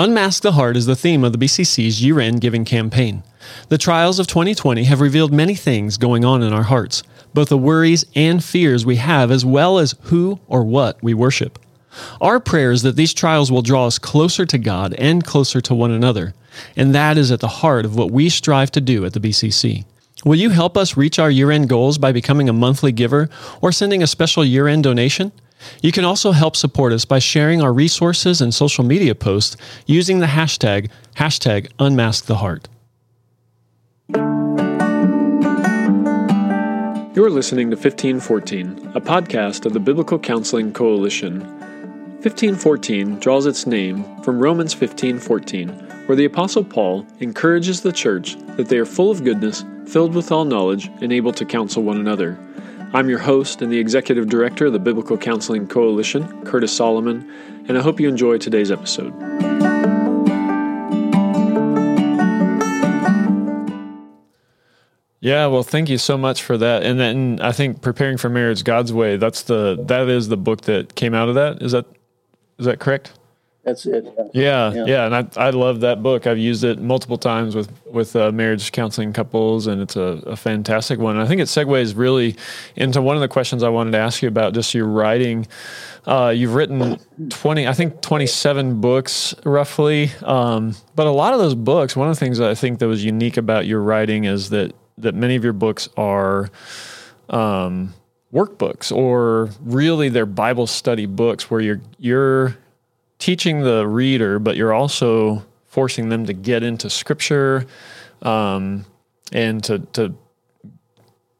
Unmask the Heart is the theme of the BCC's year end giving campaign. The trials of 2020 have revealed many things going on in our hearts, both the worries and fears we have, as well as who or what we worship. Our prayer is that these trials will draw us closer to God and closer to one another, and that is at the heart of what we strive to do at the BCC. Will you help us reach our year end goals by becoming a monthly giver or sending a special year end donation? You can also help support us by sharing our resources and social media posts using the hashtag, hashtag UnmaskTheHeart. You're listening to 1514, a podcast of the Biblical Counseling Coalition. 1514 draws its name from Romans 15:14, where the apostle Paul encourages the church that they are full of goodness, filled with all knowledge, and able to counsel one another. I'm your host and the executive director of the Biblical Counseling Coalition, Curtis Solomon, and I hope you enjoy today's episode. Yeah, well, thank you so much for that. And then I think preparing for marriage God's way, that's the that is the book that came out of that. Is that is that correct? That's it. Yeah, yeah, yeah. and I, I love that book. I've used it multiple times with with uh, marriage counseling couples, and it's a, a fantastic one. And I think it segues really into one of the questions I wanted to ask you about just your writing. Uh, you've written twenty, I think twenty seven books roughly, um, but a lot of those books. One of the things that I think that was unique about your writing is that that many of your books are. Um, workbooks or really they're Bible study books where you're you're teaching the reader, but you're also forcing them to get into scripture um, and to, to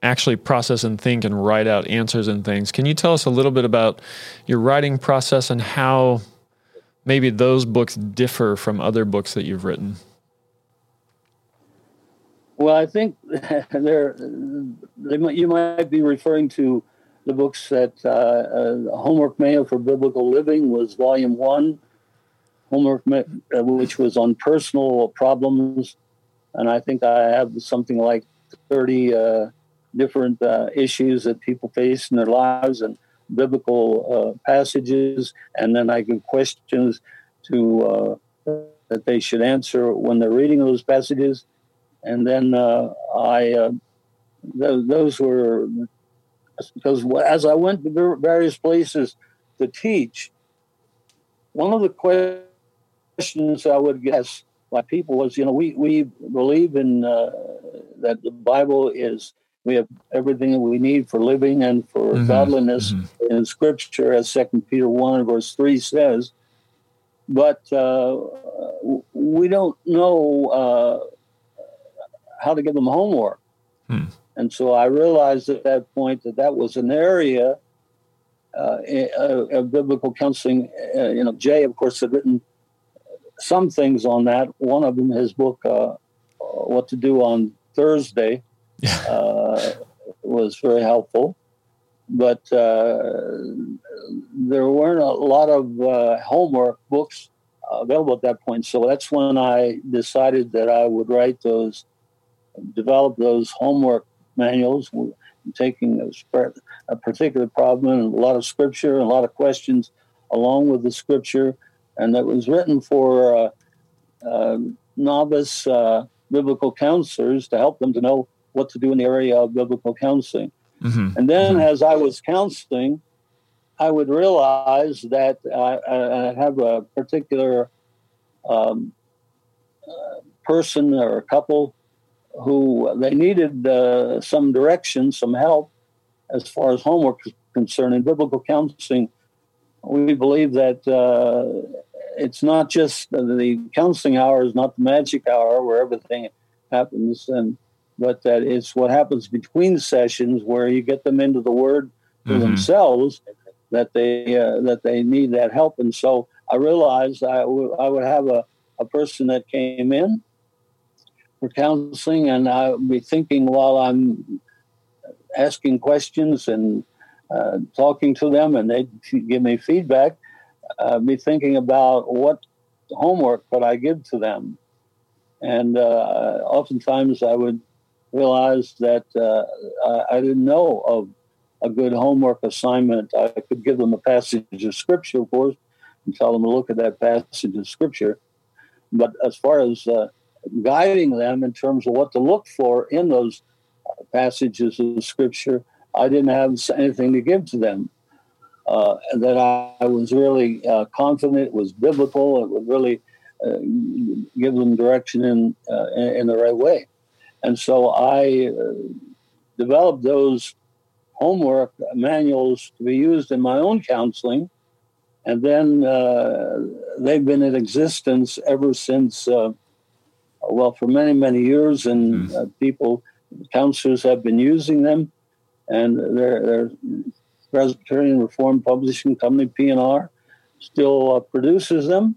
actually process and think and write out answers and things. Can you tell us a little bit about your writing process and how maybe those books differ from other books that you've written? Well, I think there you might be referring to the books that uh, uh, Homework Manual for Biblical Living was volume one, homework uh, which was on personal problems, and I think I have something like thirty uh, different uh, issues that people face in their lives and biblical uh, passages, and then I give questions to that they should answer when they're reading those passages, and then I. Th- those were because as I went to various places to teach, one of the questions I would guess by people was, you know, we, we believe in uh, that the Bible is, we have everything that we need for living and for mm-hmm. godliness mm-hmm. in Scripture, as Second Peter 1 verse 3 says. But uh, we don't know uh, how to give them homework. Hmm. And so I realized at that point that that was an area uh, of biblical counseling. Uh, you know, Jay, of course, had written some things on that. One of them, his book, uh, What to Do on Thursday, uh, was very helpful. But uh, there weren't a lot of uh, homework books available at that point. So that's when I decided that I would write those, develop those homework manuals, taking a, a particular problem and a lot of scripture and a lot of questions along with the scripture, and that was written for uh, uh, novice uh, biblical counselors to help them to know what to do in the area of biblical counseling. Mm-hmm. And then, mm-hmm. as I was counseling, I would realize that I, I have a particular um, uh, person or a couple who they needed uh, some direction, some help as far as homework is concerned. In biblical counseling, we believe that uh, it's not just the counseling hour is not the magic hour where everything happens, and but that it's what happens between sessions where you get them into the Word for mm-hmm. themselves that they uh, that they need that help. And so I realized I, w- I would have a, a person that came in for counseling, and I'll be thinking while I'm asking questions and uh, talking to them, and they give me feedback. I'll be thinking about what homework could I give to them, and uh, oftentimes I would realize that uh, I didn't know of a good homework assignment. I could give them a passage of scripture, of course, and tell them to look at that passage of scripture but as far as uh, guiding them in terms of what to look for in those passages of scripture, I didn't have anything to give to them. Uh, that I, I, was really uh, confident it was biblical. It would really uh, give them direction in, uh, in, the right way, and so I uh, developed those homework manuals to be used in my own counseling, and then uh, they've been in existence ever since. Well, for many many years, and mm. people counselors have been using them, and their, their Presbyterian Reformed Publishing Company (P&R) still uh, produces them.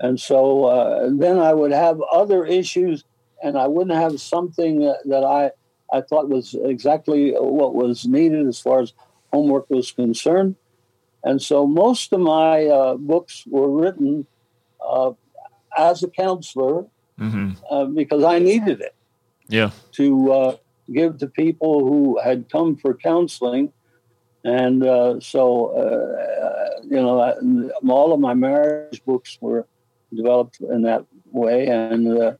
And so uh, then I would have other issues, and I wouldn't have something that, that I I thought was exactly what was needed as far as homework was concerned. And so most of my uh, books were written uh, as a counselor mm-hmm. uh, because I needed it. Yeah. To uh, give to people who had come for counseling and uh, so uh, you know all of my marriage books were developed in that way and uh,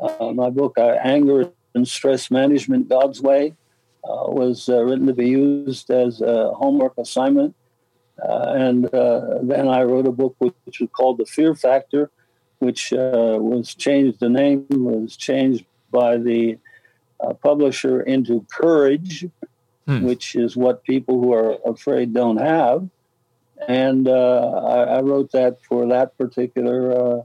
uh, my book uh, anger and stress management god's way was written to be used as a homework assignment. And then i wrote a book which was called the fear factor which was changed the name was changed by the uh, publisher into courage, hmm. which is what people who are afraid don't have. And uh, I, I, wrote that for that particular uh,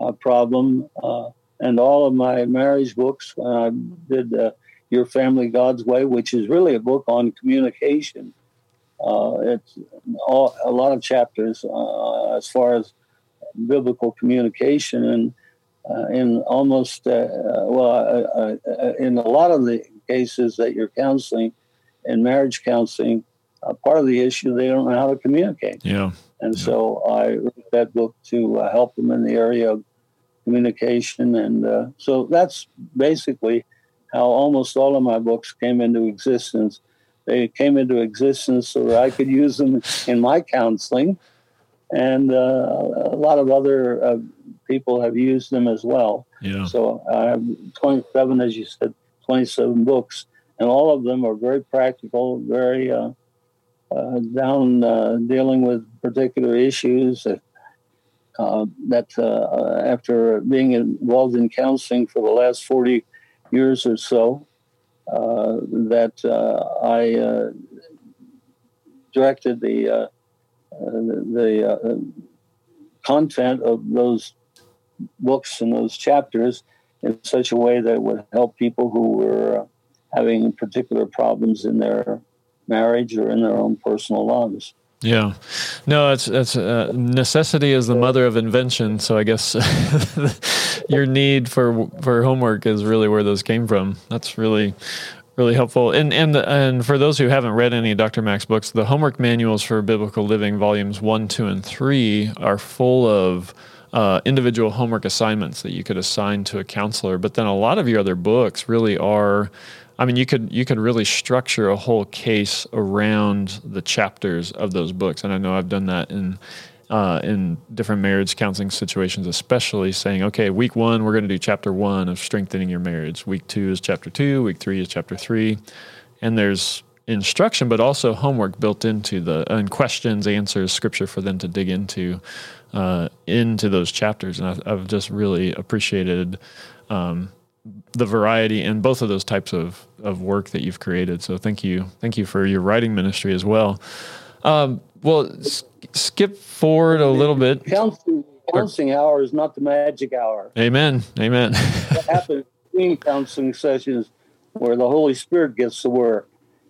uh problem. Uh, and all of my marriage books, I did Your Family God's Way, which is really a book on communication. it's all, a lot of chapters as far as biblical communication and uh, in almost uh, well uh, uh, in a lot of the cases that you're counseling in marriage counseling part of the issue they don't know how to communicate. Yeah. And yeah. so i wrote that book to help them in the area of communication and so that's basically how almost all of my books came into existence. They came into existence so that i could use them in my counseling and uh, a lot of other uh, people have used them as well. Yeah. So I have 27, as you said, 27 books, and all of them are very practical, very uh, uh, down uh, dealing with particular issues. That, uh, that after being involved in counseling for the last 40 years or so, that I directed the the uh, content of those books and those chapters in such a way that would help people who were uh, having particular problems in their marriage or in their own personal lives. Yeah, no, it's it's uh, necessity is the mother of invention. So I guess your need for for homework is really where those came from. That's really really helpful. And and and for those who haven't read any of Dr. Mack's books, the homework manuals for biblical living, volumes one, two, and three, are full of uh, individual homework assignments that you could assign to a counselor. But then a lot of your other books really are. I mean, you could you could really structure a whole case around the chapters of those books, and I know I've done that in uh, in different marriage counseling situations, especially saying, okay, week one, we're going to do chapter one of strengthening your marriage. Week two is chapter two. Week three is chapter three. And there's instruction, but also homework built into the, and questions, answers, scripture for them to dig into, uh, into those chapters. And I've, I've just really appreciated, um, the variety in both of those types of, of work that you've created. So thank you. Thank you for your writing ministry as well. Um, well, s- skip forward a little bit. Counseling, counseling hour is not the magic hour. Amen. Amen. what happens between counseling sessions where the Holy Spirit gets to work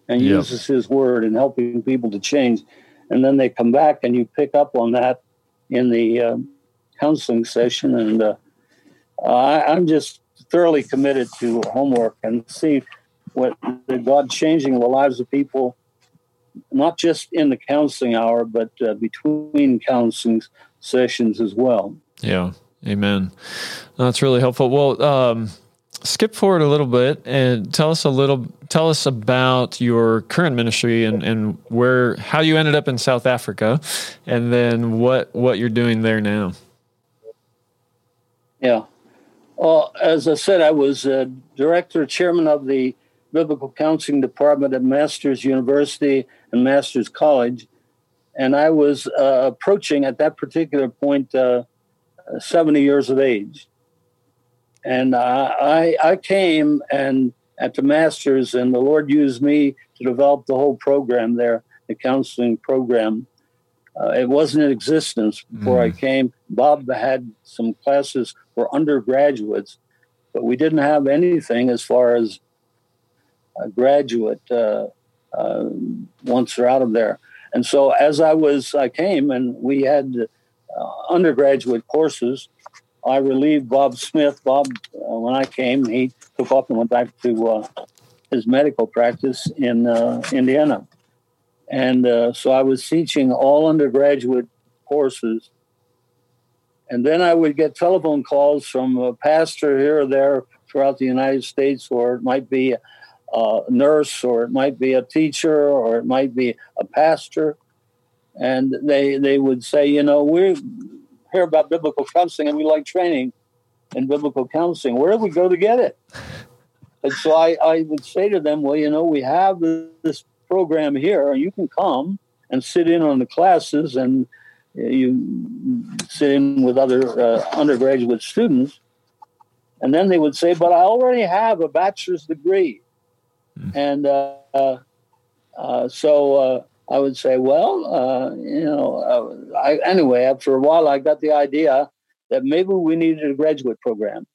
and yep. uses His Word in helping people to change, and then they come back and you pick up on that in the uh, counseling session. And uh, I, I'm just thoroughly committed to homework and see what God changing the lives of people not just in the counseling hour, but uh, between counseling sessions as well. Yeah, amen. That's really helpful. Well, um, skip forward a little bit and tell us a little. Tell us about your current ministry and, and where how you ended up in South Africa, and then what what you're doing there now. Yeah. Well, as I said, I was uh, director, chairman of the Biblical Counseling Department at Masters University and Masters College. And I was uh, approaching at that particular point uh, 70 years of age. And I, I came and at the Masters, and the Lord used me to develop the whole program there, the counseling program. Uh, it wasn't in existence before mm. I came. Bob had some classes for undergraduates, but we didn't have anything as far as graduate uh, uh, once they're out of there. And so as I was, I came and we had uh, undergraduate courses. I relieved Bob Smith. Bob, when I came, he took off and went back to his medical practice in Indiana. And so I was teaching all undergraduate courses. And then I would get telephone calls from a pastor here or there throughout the United States, or it might be a nurse, or it might be a teacher, or it might be a pastor. And they, they would say, you know, we hear about biblical counseling and we like training in biblical counseling. Where do we go to get it? And so I, I would say to them, well, you know, we have this program here. And you can come and sit in on the classes, and you sit in with other uh, undergraduate students. And then they would say, "But I already have a bachelor's degree," mm. and uh, uh, so uh, I would say, "Well, uh, you know." Uh, I, anyway, after a while, I got the idea that maybe we needed a graduate program.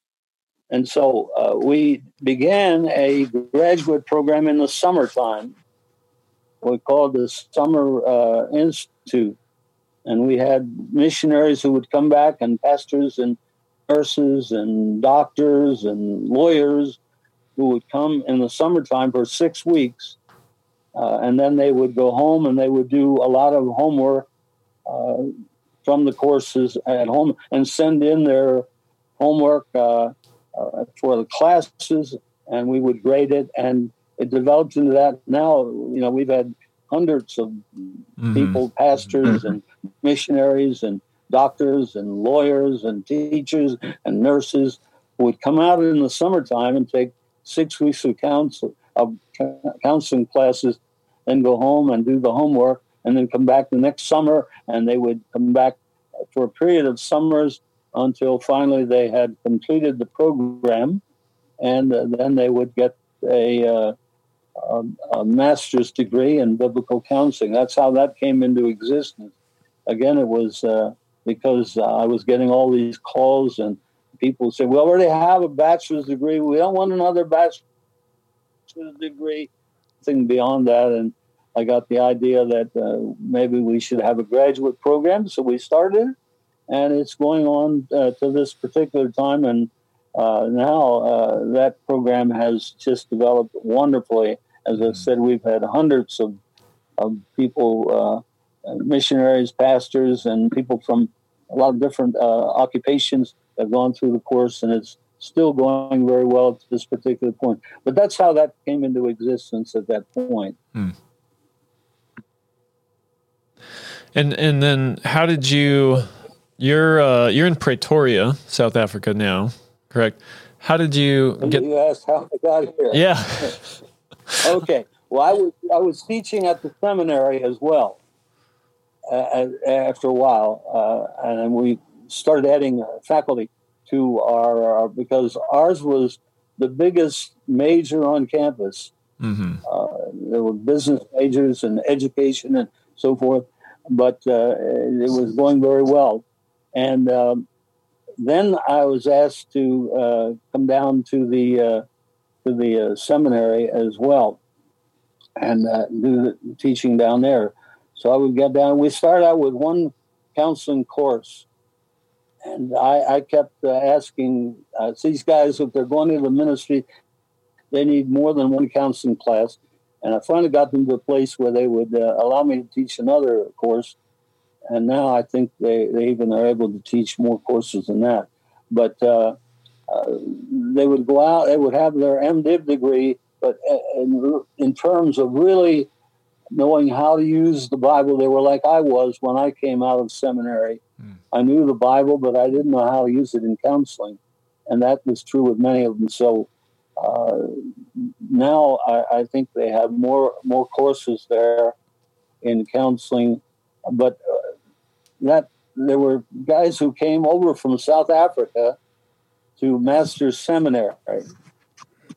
And so we began a graduate program in the summertime we called the Summer Institute. And we had missionaries who would come back, and pastors, and nurses, and doctors, and lawyers who would come in the summertime for six weeks. Uh, and then they would go home and they would do a lot of homework uh, from the courses at home and send in their homework uh, uh, for the classes, and we would grade it. And it developed into that. Now, you know, we've had hundreds of mm-hmm. people, pastors and missionaries and doctors and lawyers and teachers and nurses who would come out in the summertime and take six weeks of counsel of counseling classes, then go home and do the homework, and then come back the next summer, and they would come back for a period of summers until finally they had completed the program, and uh, then they would get a uh, a, a master's degree in biblical counseling. That's how that came into existence. Again, it was uh, because I was getting all these calls and people say, "We already have a bachelor's degree. We don't want another bachelor's degree." Thing beyond that, and I got the idea that uh, maybe we should have a graduate program. So we started, and it's going on uh, to this particular time. And uh, now uh, that program has just developed wonderfully. As I said, we've had hundreds of, of people, uh, missionaries, pastors, and people from a lot of different uh, occupations have gone through the course, and it's still going very well to this particular point. But that's how that came into existence at that point. Hmm. And and then how did you? You're uh, you're in Pretoria, South Africa now, correct? How did you get? You asked how I got here. Yeah. okay. Well, I was I was teaching at the seminary as well. Uh, after a while, uh, and then we started adding faculty to our, our, because ours was the biggest major on campus. Mm-hmm. Uh, there were business majors and education and so forth, but uh, it was going very well. And um, then I was asked to uh, come down to the uh, to the uh, seminary as well and uh, do the teaching down there. So I would get down. We started out with one counseling course, and I, I kept uh, asking uh, these guys if they're going to the ministry, they need more than one counseling class. And I finally got them to a place where they would uh, allow me to teach another course. And now I think they, they even are able to teach more courses than that. But uh, uh, they would go out, they would have their MDiv degree, but uh, in, in terms of really knowing how to use the Bible, they were like I was when I came out of seminary. Mm. I knew the Bible, but I didn't know how to use it in counseling. And that was true with many of them. So uh, now I, I, think they have more more courses there in counseling, but uh, that there were guys who came over from South Africa to Master's Seminary,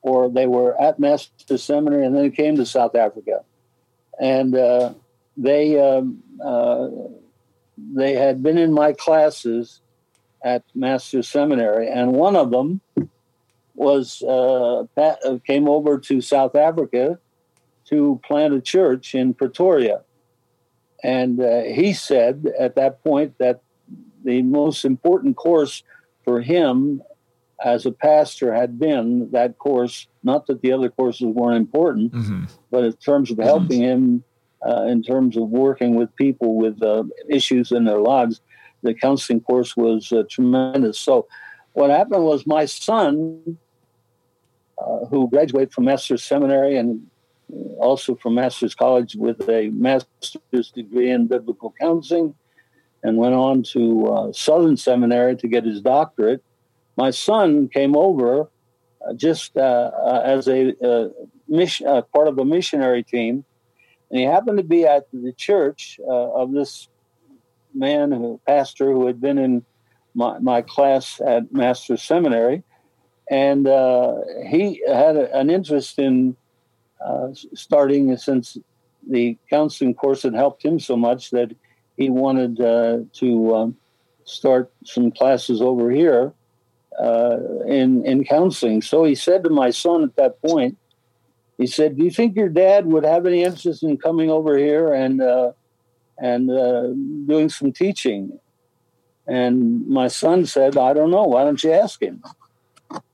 or they were at Master's Seminary and then came to South Africa, and uh, they um, uh, they had been in my classes at Master's Seminary, and one of them was uh, uh, came over to South Africa to plant a church in Pretoria, and uh, he said at that point that the most important course for him as a pastor had been that course. Not that the other courses weren't important, mm-hmm. but in terms of helping mm-hmm. him, uh, in terms of working with people with uh, issues in their lives, the counseling course was uh, tremendous. So, what happened was my son, uh, who graduated from Master's Seminary and also from Master's College with a master's degree in biblical counseling, and went on to uh, Southern Seminary to get his doctorate. My son came over just uh, as a mission, part of a missionary team, and he happened to be at the church of this man, who pastor, who had been in my, my class at Master's Seminary, and he had a, an interest in starting since the counseling course had helped him so much that he wanted uh, to um, start some classes over here uh, in in counseling. So he said to my son at that point, he said, "Do you think your dad would have any interest in coming over here and uh, and uh, doing some teaching?" And my son said, "I don't know. Why don't you ask him?"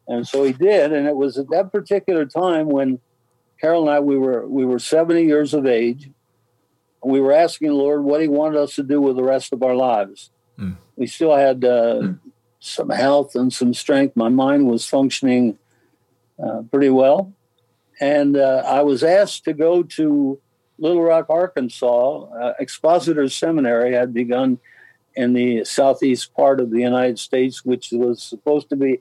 And so he did, and it was at that particular time when Carol and I we were we were seventy years of age we were asking the Lord what He wanted us to do with the rest of our lives. Mm. We still had uh, mm. some health and some strength. My mind was functioning uh, pretty well. And uh, I was asked to go to Little Rock, Arkansas. Uh, Expositor Seminary had begun in the southeast part of the United States, which was supposed to be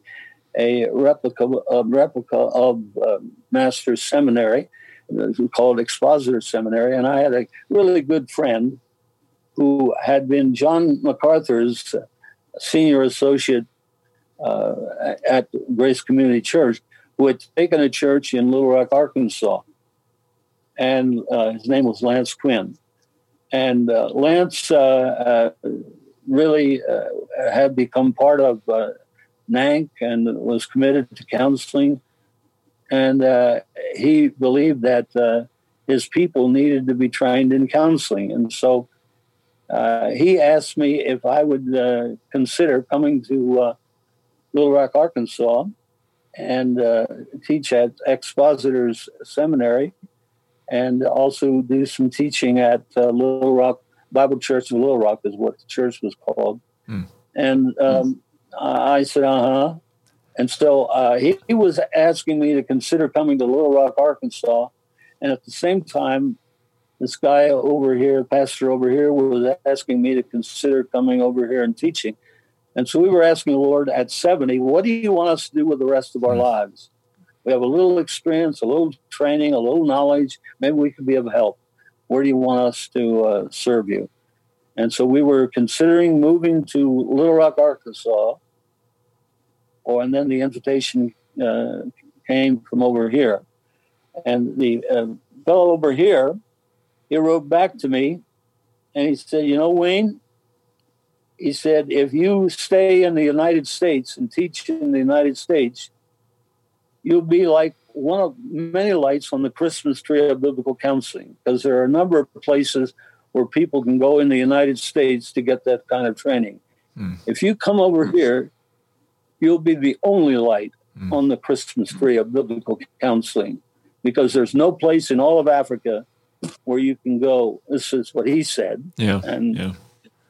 a replica, a replica of uh, Master's Seminary called Expositor Seminary, and I had a really good friend who had been John MacArthur's senior associate uh, at Grace Community Church, who had taken a church in Little Rock, Arkansas, and uh, his name was Lance Quinn. And uh, Lance uh, uh, really uh, had become part of NANC and was committed to counseling. And he believed that his people needed to be trained in counseling, and so uh, he asked me if I would uh, consider coming to uh, Little Rock, Arkansas, and uh, teach at Expositors Seminary, and also do some teaching at Little Rock Bible Church of Little Rock, is what the church was called. Mm. And um, I said, "Uh huh." And so uh, he, he, was asking me to consider coming to Little Rock, Arkansas. And at the same time, this guy over here, pastor over here, was asking me to consider coming over here and teaching. And so we were asking the Lord at 70, what do you want us to do with the rest of our hmm. lives? We have a little experience, a little training, a little knowledge. Maybe we could be of help. Where do you want us to uh, serve you? And so we were considering moving to Little Rock, Arkansas or and then the invitation uh, came from over here, and the uh, fellow over here, he wrote back to me, and he said, "You know, Wayne." He said, if you stay in the United States and teach in the United States, you'll be like one of many lights on the Christmas tree of biblical counseling, because there are a number of places where people can go in the United States to get that kind of training. Mm. If you come over here, you'll be the only light mm. on the Christmas tree of biblical counseling because there's no place in all of Africa where you can go. This is what he said. Yeah. And yeah.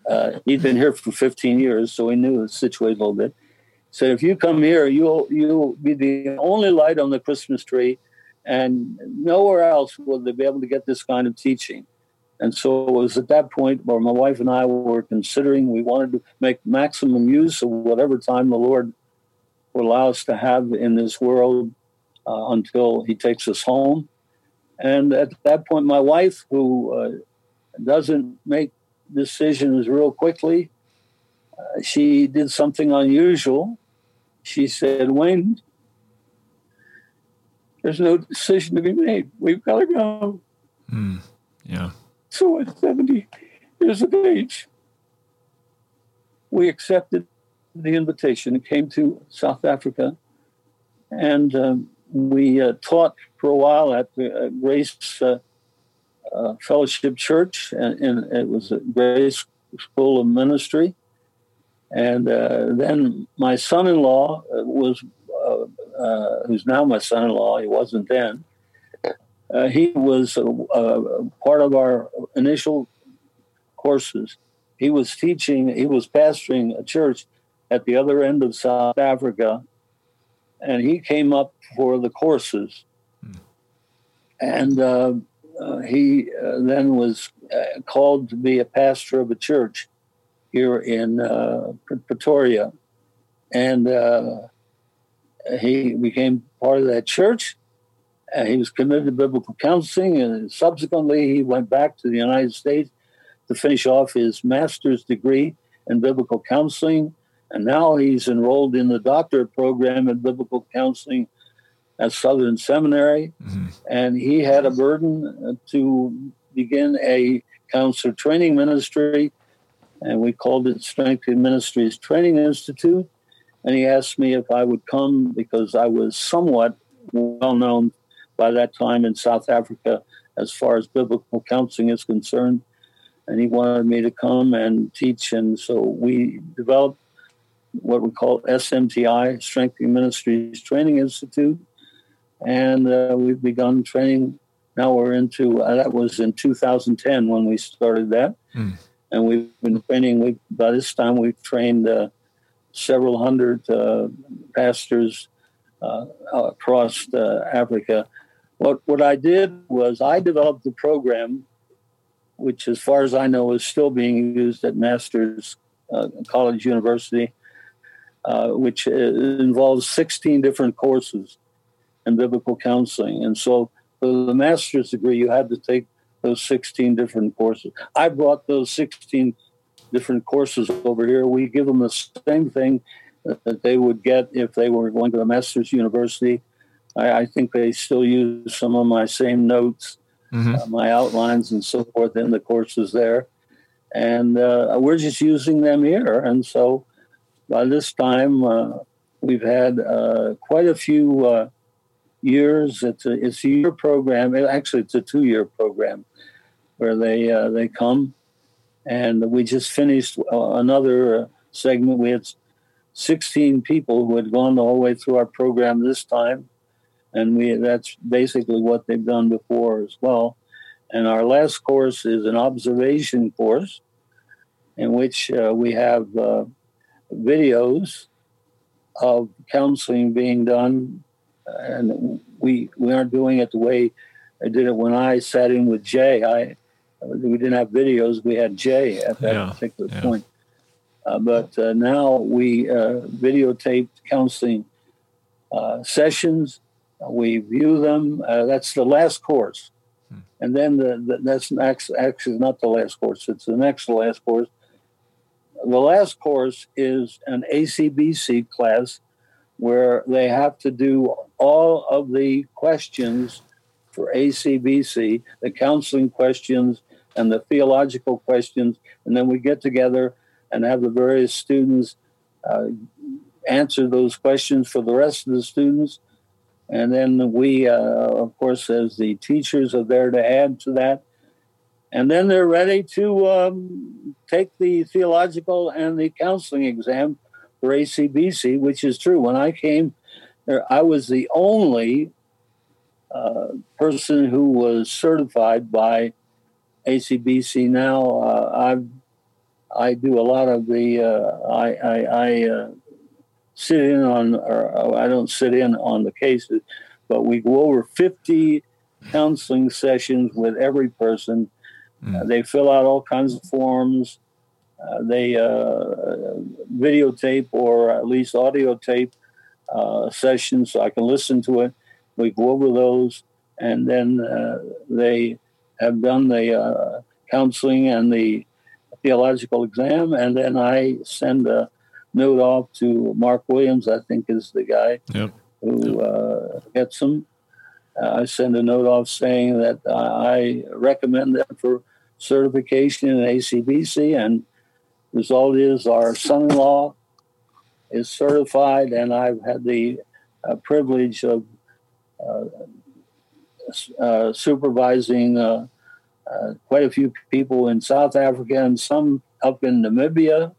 Uh, he'd been here for 15 years, so he knew the situation a little bit. Said, if you come here, you'll you'll be the only light on the Christmas tree, and nowhere else will they be able to get this kind of teaching. And so it was at that point where my wife and I were considering we wanted to make maximum use of whatever time the Lord would allow us to have in this world uh, until He takes us home. And at that point, my wife, who uh, doesn't make decisions real quickly, uh, she did something unusual. She said, Wayne, there's no decision to be made. We've got to go. Mm, yeah. So at 70 years of age, we accepted the invitation and came to South Africa. And um, we uh, taught for a while at uh, Grace uh, uh Fellowship Church, and, and, it was a Grace School of Ministry. And uh, then my son in law uh, was, who's now my son in law, he wasn't then, uh, he was part of our initial courses. He was teaching, he was pastoring a church at the other end of South Africa, and he came up for the courses. Hmm. And uh, uh, he uh, then was uh, called to be a pastor of a church here in uh, Pretoria. And he became part of that church uh, he was committed to biblical counseling, and subsequently he went back to the United States to finish off his master's degree in biblical counseling. And now he's enrolled in the doctorate program in biblical counseling at Southern Seminary. Mm-hmm. And he had a burden to begin a counselor training ministry, and we called it Strengthening Ministries Training Institute. And he asked me if I would come because I was somewhat well known by that time in South Africa as far as biblical counseling is concerned. And he wanted me to come and teach. And so we developed what we call SMTI, Strengthening Ministries Training Institute. And uh, we've begun training. Now we're into, uh, that was in 2010 when we started that. Mm. And we've been training, we, by this time, we've trained uh, several hundred uh, pastors uh, across uh, Africa what what I did was I developed the program, which, as far as I know, is still being used at Masters uh, College University, uh, which involves 16 different courses in biblical counseling. And so, for the master's degree, you had to take those 16 different courses. I brought those 16 different courses over here. We give them the same thing that they would get if they were going to a master's university I, I think they still use some of my same notes, mm-hmm. uh, my outlines, and so forth in the courses there. And uh, we're just using them here. And so by this time, uh, we've had uh, quite a few uh, years. It's a, it's a year program. Actually, it's a two year program where they, uh, they come. And we just finished another segment. We had 16 people who had gone all the way through our program this time and we that's basically what they've done before as well. And our last course is an observation course, in which uh, we have uh, videos of counseling being done, and we we aren't doing it the way I did it when I sat in with Jay. I we didn't have videos; we had Jay at that yeah, particular yeah. point. Uh, but uh, now we uh, videotape counseling uh, sessions we view them. Uh, that's the last course. Hmm. And then the, the, that's actually not the last course, it's the next last course. The last course is an ACBC class where they have to do all of the questions for ACBC, the counseling questions and the theological questions. And then we get together and have the various students uh, answer those questions for the rest of the students. And then we, uh, of course, as the teachers are there to add to that. And then they're ready to um, take the theological and the counseling exam for ACBC, which is true. When I came there, I was the only uh, person who was certified by ACBC. Now uh, I I do a lot of the uh, I I, I uh, sit in on, or I don't sit in on the cases, but we go over 50 counseling sessions with every person Mm. they fill out all kinds of forms. Uh, they uh, videotape or at least audio tape uh, sessions so I can listen to it. We go over those, and then uh, they have done the uh, counseling and the theological exam, and then I send a note off to Mark Williams. I think is the guy yep. who yep. gets them. I send a note off saying that I recommend them for certification in ACBC, and result is our son-in-law is certified, and I've had the uh, privilege of uh, uh, supervising uh, uh, quite a few people in South Africa and some up in Namibia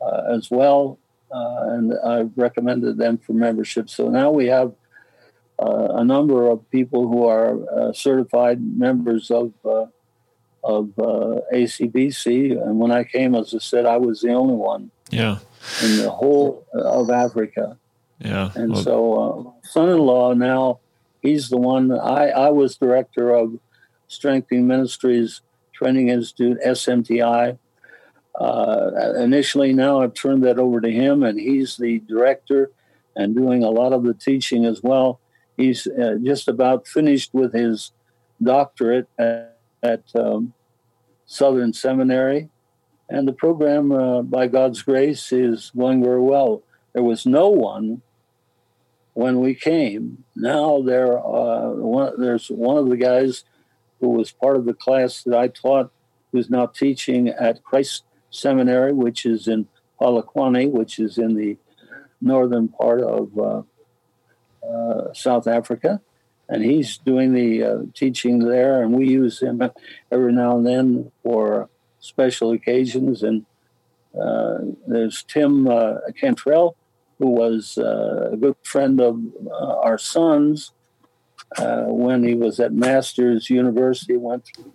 uh, as well. and I've recommended them for membership. So now we have a number of people who are certified members of of uh, ACBC. And when I came, as I said, I was the only one. Yeah. In the whole of Africa. Yeah. And well, so, uh, son-in-law now, he's the one. I I was director of Strengthening Ministries Training Institute (SMTI). Uh, initially, now I've turned that over to him, and he's the director and doing a lot of the teaching as well. He's uh, just about finished with his doctorate at, at um, Southern Seminary, and the program, uh, by God's grace, is going very well. There was no one when we came. Now there, uh, one, there's one of the guys who was part of the class that I taught, who's now teaching at Christ Seminary, which is in Polokwane, which is in the northern part of uh, uh, South Africa and he's doing the uh, teaching there, and we use him every now and then for special occasions. And uh, there's Tim uh, Cantrell, who was uh, a good friend of uh, our son's uh, when he was at Masters University, went through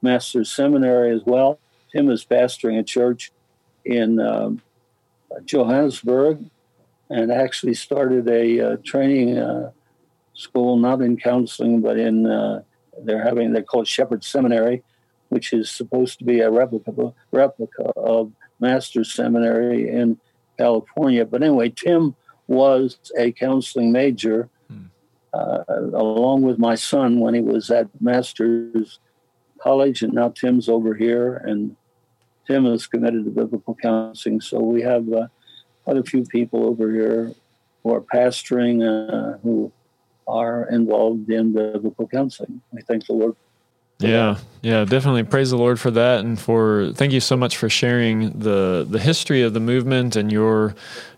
Masters Seminary as well. Tim is pastoring a church in um, Johannesburg and actually started a training school, not in counseling, but in uh, they're having they're called Shepherd Seminary, which is supposed to be a replica replica of Master's Seminary in California. But anyway, Tim was a counseling major hmm. uh, along with my son when he was at Master's College, and now Tim's over here, and Tim is committed to biblical counseling. So we have uh, quite a few people over here who are pastoring, uh, who are involved in the biblical counseling. I thank the Lord. Yeah, yeah, definitely. Praise the Lord for that, and for thank you so much for sharing the the history of the movement and your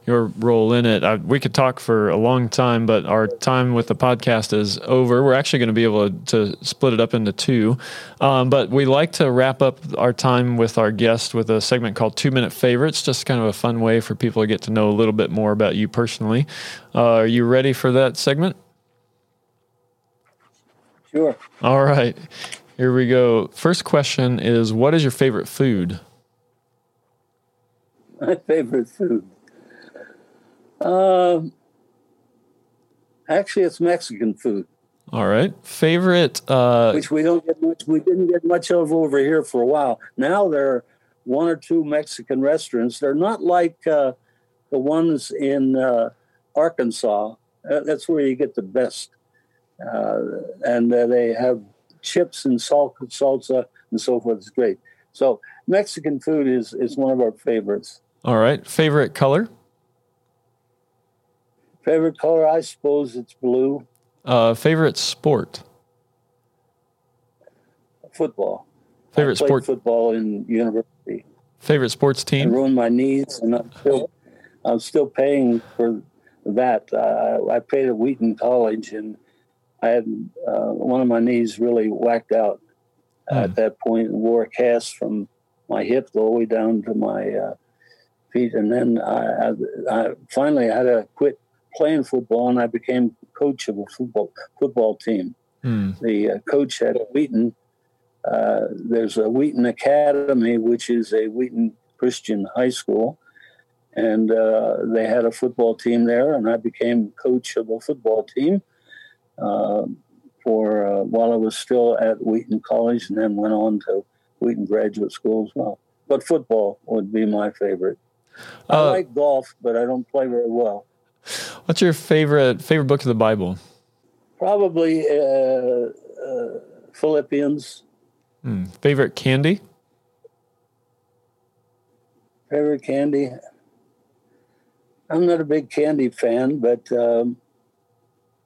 your role in it. I, we could talk for a long time, but our time with the podcast is over. We're actually going to be able to, to split it up into two, um, but we like to wrap up our time with our guest with a segment called Two Minute Favorites. Just kind of a fun way for people to get to know a little bit more about you personally. Uh, are you ready for that segment? Sure. All right. Here we go. First question is What is your favorite food? My favorite food. Um, actually, it's Mexican food. All right. Favorite. Uh, Which we don't get much. We didn't get much of over here for a while. Now there are one or two Mexican restaurants. They're not like uh, the ones in uh, Arkansas. Uh, that's where you get the best and uh, they have chips and salt, salsa and so forth. It's great. So Mexican food is is one of our favorites. All right. Favorite color? Favorite color, I suppose it's blue. Uh, favorite sport? Football. Favorite sport? Football in university. Favorite sports team? I ruined my knees, and I'm still, I'm still paying for that. Uh, I paid at Wheaton College, and I had uh, one of my knees really whacked out mm. at that point and wore a cast from my hip all the way down to my uh, feet. And then I, I, I, finally had to quit playing football and I became coach of a football football team. Mm. The uh, coach at Wheaton, uh, there's a Wheaton Academy, which is a Wheaton Christian high school. And uh, they had a football team there, and I became coach of a football team for uh, while I was still at Wheaton College, and then went on to Wheaton Graduate School as well. But football would be my favorite. I Uh, like golf, but I don't play very well. What's your favorite favorite book of the Bible? Probably uh, uh, Philippians. Hmm. Favorite candy? Favorite candy? I'm not a big candy fan, but um,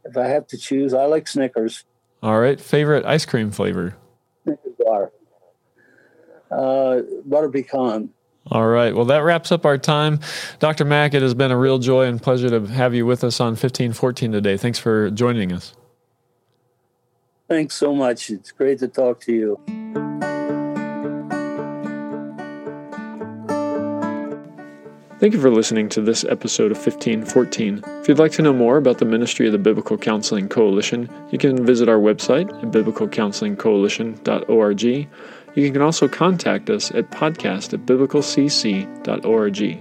if I have to choose, I like Snickers. All right. Favorite ice cream flavor? Snickers bar. Uh, butter pecan. All right. Well, that wraps up our time. Dr. Mack, it has been a real joy and pleasure to have you with us on 1514 today. Thanks for joining us. Thanks so much. It's great to talk to you. Thank you for listening to this episode of 1514. If you'd like to know more about the ministry of the Biblical Counseling Coalition, you can visit our website at biblicalcounselingcoalition.org. You can also contact us at podcast at biblicalcc.org.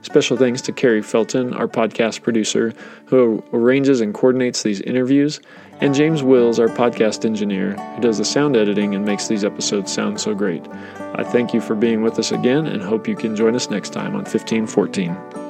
Special thanks to Carrie Felton, our podcast producer, who arranges and coordinates these interviews, and James Wills, our podcast engineer, who does the sound editing and makes these episodes sound so great. I thank you for being with us again and hope you can join us next time on 1514.